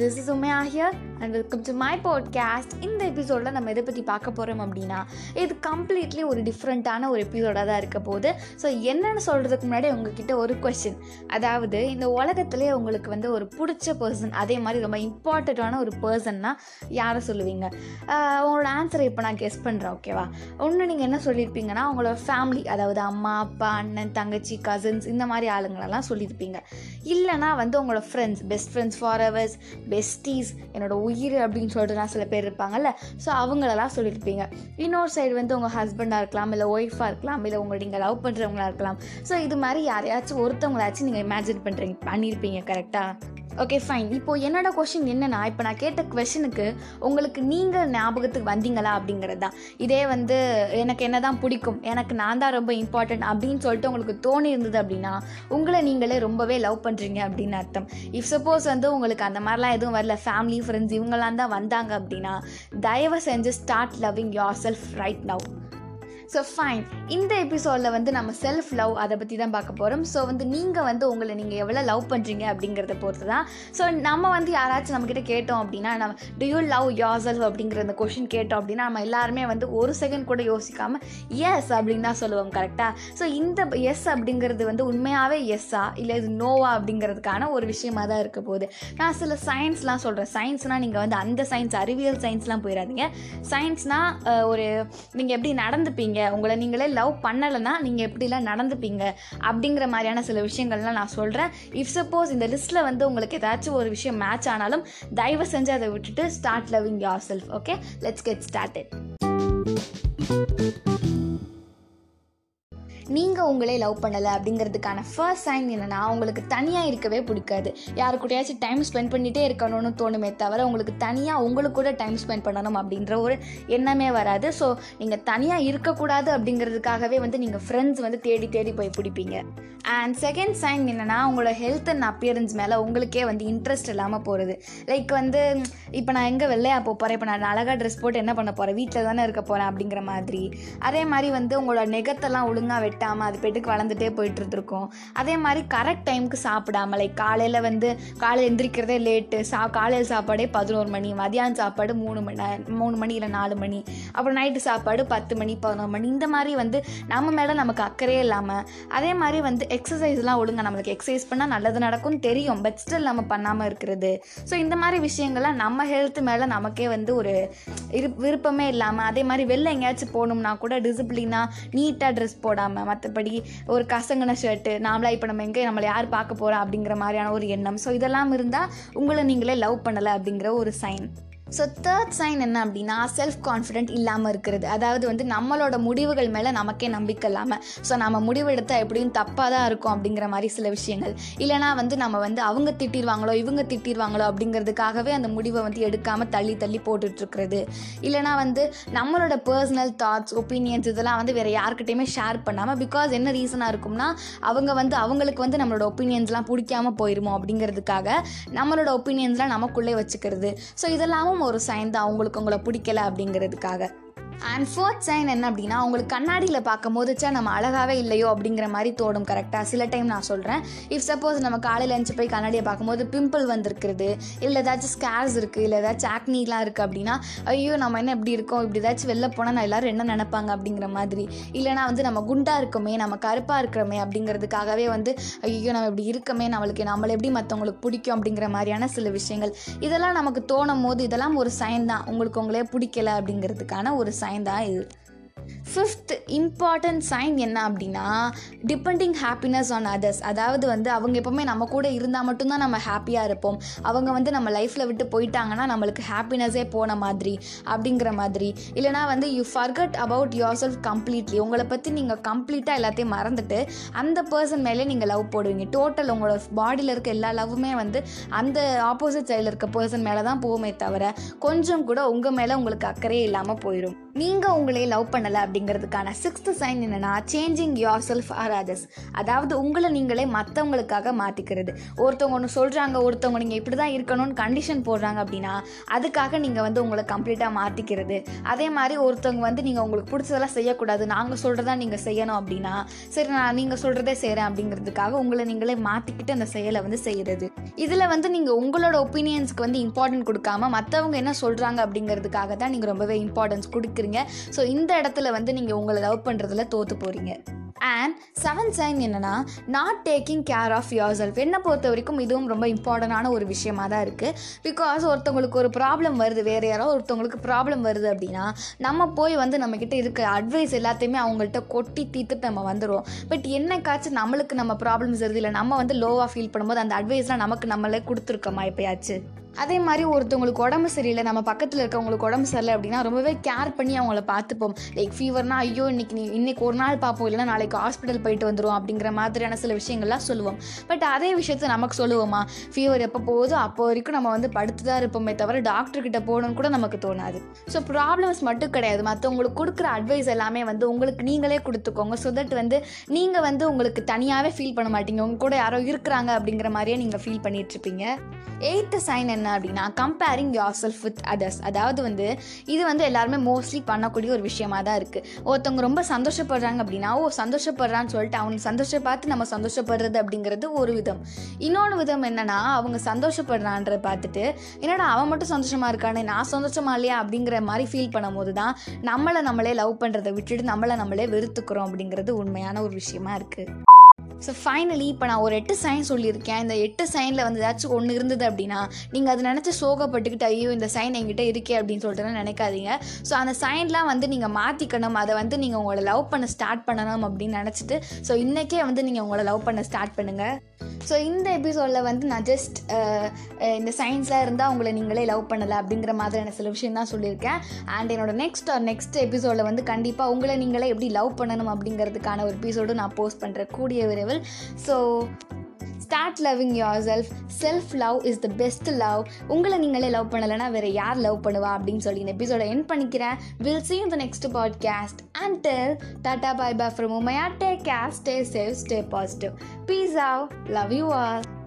This is Umeya here and welcome to my podcast இந்த எபிசோடில் நம்ம எதை பற்றி பார்க்க போகிறோம் அப்படின்னா இது கம்ப்ளீட்லி ஒரு டிஃப்ரெண்ட்டான ஒரு எபிசோடாக தான் இருக்க போகுது. ஸோ என்னென்னு சொல்கிறதுக்கு முன்னாடி உங்ககிட்ட ஒரு கொஷின் அதாவது இந்த உலகத்துலேயே உங்களுக்கு வந்து ஒரு பிடிச்ச பர்சன் அதே மாதிரி ரொம்ப இம்பார்ட்டண்ட்டான ஒரு பர்சன்னா யாரை சொல்லுவீங்க? உங்களோட ஆன்சரை இப்போ நான் கெஸ் பண்ணுறேன் ஓகேவா ஒன்று நீங்கள் என்ன சொல்லியிருப்பீங்கன்னா உங்களோட ஃபேமிலி அதாவது அம்மா அப்பா அண்ணன் தங்கச்சி கசின்ஸ் இந்த மாதிரி ஆளுங்களெல்லாம் சொல்லியிருப்பீங்க இல்லைனா வந்து உங்களோட friends best friends for hours besties என்னோட உயிர் அப்படின்னு சொல்லிட்டுலாம் சில பேர் இருப்பாங்கல்ல. ஸோ அவங்களெல்லாம் சொல்லியிருப்பீங்க. இன்னொரு சைடு வந்து உங்கள் ஹஸ்பண்டாக இருக்கலாம் இல்லை ஒய்ஃபாக இருக்கலாம் இல்லை உங்களை நீங்கள் லவ் பண்ணுறவங்களா இருக்கலாம். ஸோ இது மாதிரி யாரையாச்சும் ஒருத்தவங்களாச்சும் நீங்கள் இமேஜின் பண்ணுறீங்க பண்ணியிருப்பீங்க கரெக்டாக ஓகே ஃபைன் இப்போ என்னோட கொஷின் என்னென்னா இப்போ நான் கேட்ட கொஷனுக்கு உங்களுக்கு நீங்கள் ஞாபகத்துக்கு வந்தீங்களா அப்படிங்கிறது தான். இதே வந்து எனக்கு என்ன தான் பிடிக்கும் எனக்கு நான் தான் ரொம்ப இம்பார்ட்டன்ட் அப்படின்னு சொல்லிட்டு உங்களுக்கு தோணி இருந்தது அப்படின்னா உங்களை நீங்களே ரொம்பவே லவ் பண்ணுறீங்க அப்படின்னு அர்த்தம். இஃப் சப்போஸ் வந்து உங்களுக்கு அந்த மாதிரிலாம் எதுவும் வரல ஃபேமிலி ஃப்ரெண்ட்ஸ் இவங்கெல்லாம் தான் வந்தாங்க அப்படின்னா தயவு செஞ்சு start loving yourself right now so fine இந்த எபிசோடில் வந்து நம்ம செல்ஃப் லவ் அதை பற்றி தான் பார்க்க போகிறோம் ஸோ வந்து நீங்கள் வந்து உங்களை நீங்கள் எவ்வளோ லவ் பண்ணுறீங்க அப்படிங்கிறத பொறுத்து தான் ஸோ நம்ம வந்து யாராச்சும் நம்மக்கிட்ட கேட்டோம் அப்படின்னா நம்ம do you love yourself அப்படிங்கிற அந்த கொஷின் கேட்டோம் அப்படின்னா நம்ம எல்லாருமே வந்து ஒரு செகண்ட் கூட யோசிக்காமல் எஸ் அப்படின்னு தான் சொல்லுவோம் கரெக்டாக ஸோ இந்த எஸ் அப்படிங்கிறது வந்து உண்மையாகவே எஸ்ஸா இல்லை இது நோவா அப்படிங்கிறதுக்கான ஒரு விஷயமாக தான் இருக்க போகுது. நான் சில சயின்ஸ்லாம் சொல்கிறேன் சயின்ஸ்னால் நீங்கள் வந்து அந்த சயின்ஸ் அறிவியல் சயின்ஸ்லாம் போயிடாதீங்க சயின்ஸ்னால் ஒரு நீங்கள் எப்படி நடந்துப்பீங்க? உங்களை நீங்களே லவ் பண்ணலைன்னா நீங்கள் எப்படிலாம் நடந்துப்பீங்க? அப்படிங்கிற மாதிரியான சில விஷயங்கள்லாம் நான் சொல்கிறேன் இஃப் சப்போஸ் இந்த லிஸ்ட்டில் வந்து உங்களுக்கு ஏதாச்சும் ஒரு விஷயம் மேட்ச் ஆனாலும் தயவு செஞ்சு அதை விட்டுட்டு start loving yourself okay let's get started நீங்கள் உங்களே லவ் பண்ணலை அப்படிங்கிறதுக்கான ஃபர்ஸ்ட் சைன் என்னென்னா உங்களுக்கு தனியாக இருக்கவே பிடிக்காது. யாரு கூடயாச்சும் டைம் ஸ்பெண்ட் பண்ணிகிட்டே இருக்கணும்னு தோணுமே தவிர உங்களுக்கு தனியாக உங்களுக்கு கூட டைம் ஸ்பெண்ட் பண்ணணும் அப்படின்ற ஒரு எண்ணமே வராது. ஸோ நீங்கள் தனியாக இருக்கக்கூடாது அப்படிங்கிறதுக்காகவே வந்து நீங்கள் ஃப்ரெண்ட்ஸ் வந்து தேடி தேடி போய் பிடிப்பீங்க. அண்ட் செகண்ட் சைன் என்னென்னா உங்களோட ஹெல்த் அண்ட் அப்பியரன்ஸ் மேலே உங்களுக்கே வந்து இன்ட்ரெஸ்ட் இல்லாமல் போகிறது லைக் வந்து இப்போ நான் எங்கே வெள்ளையா போக போகிறேன் இப்போ நான் அழகாக ட்ரெஸ் போட்டு என்ன பண்ண போகிறேன் வீட்டில் தானே இருக்க போகிறேன் அப்படிங்கிற மாதிரி. அதே மாதிரி வந்து உங்களோட நெகத்தெல்லாம் ஒழுங்காக வெட்டாமல் அது பெட்டுக்கு வளர்ந்துட்டே போயிட்டு இருந்திருக்கும் அதே மாதிரி கரெக்ட் டைமுக்கு சாப்பிடாம லைக் காலையில் வந்து காலையில் எந்திரிக்கிறதே லேட்டு சா காலையில் சாப்பாடே பதினோரு மணி மதியானம் சாப்பாடு மூணு மணி மூணு மணி இல்லை நாலு மணி அப்புறம் நைட்டு சாப்பாடு பத்து மணி பதினோரு மணி இந்த மாதிரி வந்து நம்ம மேலே நமக்கு அக்கறையே இல்லாமல் அதே மாதிரி வந்து எக்ஸசைஸ்லாம் ஒழுங்காக நம்மளுக்கு எக்ஸசைஸ் பண்ணால் நல்லது நடக்கும்னு தெரியும் பட் ஸ்டில் நம்ம பண்ணாமல் இருக்கிறது. ஸோ இந்த மாதிரி விஷயங்கள்லாம் நம்ம ஹெல்த் மேலே நமக்கே வந்து ஒரு இரு விருப்பமே இல்லாமல் அதே மாதிரி வெளில எங்கேயாச்சும் போகணும்னா கூட டிசிப்ளினாக நீட்டாக ட்ரெஸ் போடாமல் மற்றபடி ஒரு கசங்கின ஷர்ட்டு நாமளா இப்போ நம்ம எங்கே நம்மளை யார் பார்க்க போகிறோம் அப்படிங்கிற மாதிரியான ஒரு எண்ணம். ஸோ இதெல்லாம் இருந்தால் உங்களை நீங்களே லவ் பண்ணலை அப்படிங்கிற ஒரு சைன் ஸோ தேர்ட் சைன் என்ன அப்படின்னா செல்ஃப் கான்ஃபிடென்ட் இல்லாமல் இருக்கிறது. அதாவது வந்து நம்மளோட முடிவுகள் மேலே நமக்கே நம்பிக்கை இல்லாமல் ஸோ நம்ம முடிவெடுத்தால் எப்படியும் தப்பாக தான் இருக்கும் அப்படிங்கிற மாதிரி சில விஷயங்கள். இல்லைனா வந்து நம்ம வந்து அவங்க திட்டிடுவாங்களோ இவங்க திட்டிடுவாங்களோ அப்படிங்கிறதுக்காகவே அந்த முடிவை வந்து எடுக்காமல் தள்ளி தள்ளி போட்டுட்ருக்கிறது. இல்லைனா வந்து நம்மளோட பர்சனல் தாட்ஸ் ஒப்பீனியன்ஸ் இதெல்லாம் வந்து வேறு யார்கிட்டையுமே ஷேர் பண்ணாமல் பிகாஸ் என்ன ரீசனாக இருக்கும்னா அவங்க வந்து அவங்களுக்கு வந்து நம்மளோட ஒப்பீனியன்ஸ்லாம் பிடிக்காம போயிருமோ அப்படிங்கிறதுக்காக நம்மளோட ஒப்பீனியன்ஸ்லாம் நமக்குள்ளே வச்சுக்கிறது. ஸோ இதெல்லாமும் ஒரு சைன் தான் அவங்களுக்கு உங்களை பிடிக்கல அப்படிங்கிறதுக்காக. அண்ட் ஃபோர்த் சைன் என்ன அப்படின்னா உங்களுக்கு கண்ணாடியில் பார்க்கும் போது சே நம்ம அழகாகவே இல்லையோ அப்படிங்கிற மாதிரி தோடும் கரெக்டாக சில டைம் நான் சொல்கிறேன் இஃப் சப்போஸ் நம்ம காலையில் எழுந்து போய் கண்ணாடியை பார்க்கும்போது பிம்பிள் வந்திருக்கிறது இல்லை ஏதாச்சும் ஸ்கேர்ஸ் இருக்குது இல்லை ஏதாச்சும் ஆக்னிலாம் இருக்குது அப்படின்னா ஐயோ நம்ம என்ன இப்படி இருக்கோம்? இப்படி ஏதாச்சும் வெளில போனால் நான் எல்லோரும் என்ன நினைப்பாங்க? அப்படிங்கிற மாதிரி. இல்லைனா வந்து நம்ம குண்டாக இருக்கோமே நம்ம கருப்பாக இருக்கிறோமே அப்படிங்கிறதுக்காகவே வந்து ஐயோ நம்ம இப்படி இருக்கமே நம்மளுக்கு நம்மளை எப்படி மற்றவங்களுக்கு பிடிக்கும்? அப்படிங்கிற மாதிரியான சில விஷயங்கள். இதெல்லாம் நமக்கு தோணும் போது இதெல்லாம் ஒரு சைன் தான். உங்களுக்கு உங்களே பிடிக்கல அப்படிங்கிறதுக்கான ஒரு சைன் தான் இது ஃபிஃப்த் இம்பார்ட்டன்ட் சைன் என்ன அப்படின்னா டிபெண்டிங் ஹாப்பினஸ் ஆன் அதர்ஸ் அதாவது வந்து அவங்க எப்போவுமே நம்ம கூட இருந்தால் மட்டும்தான் நம்ம ஹாப்பியாக இருப்போம். அவங்க வந்து நம்ம லைஃப்பில் விட்டு போயிட்டாங்கன்னா நம்மளுக்கு ஹாப்பினஸே போன மாதிரி அப்படிங்கிற மாதிரி. இல்லைனா வந்து you forgot about yourself completely உங்களை பற்றி நீங்கள் கம்ப்ளீட்டாக எல்லாத்தையும் மறந்துட்டு அந்த பர்சன் மேலே நீங்கள் லவ் போடுவீங்க. டோட்டல் உங்களோட பாடியில் இருக்க எல்லா லவ்வுமே வந்து அந்த ஆப்போசிட் சைடில் இருக்க பர்சன் மேலே தான் போகுமே தவிர கொஞ்சம் கூட உங்கள் மேலே உங்களுக்கு அக்கறையே இல்லாமல் போயிடும் நீங்கள் உங்களே லவ் பண்ணலை அப்படி அப்படிங்கிறதுக்கான சிக்ஸ்த் சைன் என்னென்னா changing yourself or others அதாவது உங்களை நீங்களே மற்றவங்களுக்காக மாற்றிக்கிறது ஒருத்தவங்க ஒன்று சொல்கிறாங்க ஒருத்தவங்க நீங்கள் இப்படி தான் இருக்கணும்னு கண்டிஷன் போடுறாங்க அப்படின்னா அதுக்காக நீங்கள் வந்து உங்களை கம்ப்ளீட்டாக மாற்றிக்கிறது அதே மாதிரி ஒருத்தவங்க வந்து நீங்கள் உங்களுக்கு பிடிச்சதெல்லாம் செய்யக்கூடாது. நாங்கள் சொல்கிறதா நீங்கள் செய்யணும் அப்படின்னா சரி நான் நீங்கள் சொல்கிறதே செய்கிறேன் அப்படிங்கிறதுக்காக உங்களை நீங்களே மாற்றிக்கிட்டு அந்த செயலை வந்து செய்கிறது இதில் வந்து நீங்கள் உங்களோட ஒப்பீனியன்ஸ்க்கு வந்து இம்பார்ட்டன்ட் கொடுக்காம மற்றவங்க என்ன சொல்கிறாங்க அப்படிங்கிறதுக்காக தான் நீங்கள் ரொம்பவே இம்பார்ட்டன்ஸ் கொடுக்குறீங்க. ஸோ இந்த இடத்துல வந்து வந்து நீங்கள் உங்களை லவ் பண்ணுறதுல தோற்று போகிறீங்க அண்ட் செவன் சைன் என்னென்னா not taking care of yourself என்னை பொறுத்த வரைக்கும் இதுவும் ரொம்ப இம்பார்ட்டண்டான ஒரு விஷயமா தான் இருக்குது பிகாஸ் ஒருத்தவங்களுக்கு ஒரு ப்ராப்ளம் வருது வேறு யாரோ ஒருத்தவங்களுக்கு ப்ராப்ளம் வருது அப்படின்னா நம்ம போய் வந்து நம்மக்கிட்ட இருக்க அட்வைஸ் எல்லாத்தையுமே அவங்கள்ட்ட கொட்டி தீர்த்துட்டு நம்ம வந்துடுவோம் பட் என்னைக்காச்சும் நம்மளுக்கு நம்ம ப்ராப்ளம்ஸ் வருது இல்லை நம்ம வந்து லோவாக ஃபீல் பண்ணும்போது அந்த அட்வைஸ்லாம் நமக்கு நம்மளே கொடுத்துருக்கோமா எப்பயாச்சும் அதே மாதிரி ஒருத்தவங்களுக்கு உடம்பு சரியில்லை நம்ம பக்கத்தில் இருக்கவங்களுக்கு உடம்பு சரியில்லை அப்படின்னா ரொம்பவே கேர் பண்ணி அவங்கள பார்த்துப்போம். லைக் ஃபீவர்னா ஐயோ இன்னைக்கு நீ இன்னைக்கு ஒரு நாள் பார்ப்போம் இல்லைனா நாளைக்கு ஹாஸ்பிட்டல் போயிட்டு வந்துடும் அப்படிங்கிற மாதிரியான சில விஷயங்கள்லாம் சொல்லுவோம். பட் அதே விஷயத்த நமக்கு சொல்லுவோமா? ஃபீவர் எப்போ போகுதோ அப்போ வரைக்கும் நம்ம வந்து படுத்து தான் இருப்போமே தவிர டாக்டர்கிட்ட போகணும்னு கூட நமக்கு தோணாது. ஸோ ப்ராப்ளம்ஸ் மட்டும் கிடையாது. மற்றவங்களுக்கு கொடுக்குற அட்வைஸ் எல்லாமே வந்து உங்களுக்கு நீங்களே கொடுத்துக்கோங்க. ஸோ தட் வந்து நீங்கள் வந்து உங்களுக்கு தனியாகவே ஃபீல் பண்ண மாட்டீங்க. உங்க கூட யாரோ இருக்கிறாங்க அப்படிங்கிற மாதிரியே நீங்கள் ஃபீல் பண்ணிட்டு இருப்பீங்க. எயித்து சைன் என்ன அப்படின்னா comparing yourself with others அதாவது வந்து இது வந்து எல்லாருமே மோஸ்ட்லி பண்ணக்கூடிய ஒரு விஷயமா தான் இருக்குது ஒருத்தவங்க ரொம்ப சந்தோஷப்படுறாங்க அப்படின்னா ஓ சந்தோஷப்படுறான்னு சொல்லிட்டு அவங்க சந்தோஷம் பார்த்து நம்ம சந்தோஷப்படுறது அப்படிங்கிறது ஒரு விதம். இன்னொன்று விதம் என்னன்னா அவங்க சந்தோஷப்படுறான்றத பார்த்துட்டு என்னடா அவன் மட்டும் சந்தோஷமா இருக்கானே நான் சந்தோஷமா இல்லையா அப்படிங்கிற மாதிரி ஃபீல் பண்ணும்போது தான் நம்மளை நம்மளே லவ் பண்ணுறதை விட்டுட்டு நம்மளை நம்மளே வெறுத்துக்கிறோம் அப்படிங்கிறது உண்மையான ஒரு விஷயமா இருக்குது ஸோ ஃபைனலி இப்போ நான் ஒரு எட்டு சைன் சொல்லியிருக்கேன். இந்த எட்டு சைனில் வந்து ஏதாச்சும் ஒன்று இருந்தது அப்படின்னா நீங்கள் அதை நினச்சி சோகப்பட்டுக்கிட்டு ஐயோ இந்த சைன் என்கிட்ட இருக்கே அப்படின்னு சொல்லிட்டு நினைக்காதீங்க. ஸோ அந்த சைன்லாம் வந்து நீங்கள் மாற்றிக்கணும் அதை வந்து நீங்கள் உங்களை லவ் பண்ண ஸ்டார்ட் பண்ணணும் அப்படின்னு நினச்சிட்டு ஸோ இன்றைக்கே வந்து நீங்கள் உங்களை லவ் பண்ண ஸ்டார்ட் பண்ணுங்கள் ஸோ இந்த எபிசோடில் வந்து நான் ஜஸ்ட் uh, uh, இந்த சயின்ஸில் இருந்தால் உங்களை நீங்களே லவ் பண்ணலை அப்படிங்கிற மாதிரியான சில விஷயம் தான் சொல்லியிருக்கேன். அண்ட் என்னோட நெக்ஸ்ட் ஆர் நெக்ஸ்ட் எபிசோடில் வந்து கண்டிப்பாக உங்களை நீங்களே எப்படி லவ் பண்ணணும் அப்படிங்கிறதுக்கான ஒரு எபிசோடு நான் போஸ்ட் பண்ணுறேன் கூடிய விரைவில். So start loving yourself self love is the best love உங்களை நீங்களே லவ் பண்ணலைன்னா வேறு யார் லவ் பண்ணுவா அப்படின்னு சொல்லி இந்த எபிசோட என் பண்ணிக்கிறேன். வில் சி இந்த next podcast and tell tata bye bye from Umeya take care stay safe stay positive peace out love you all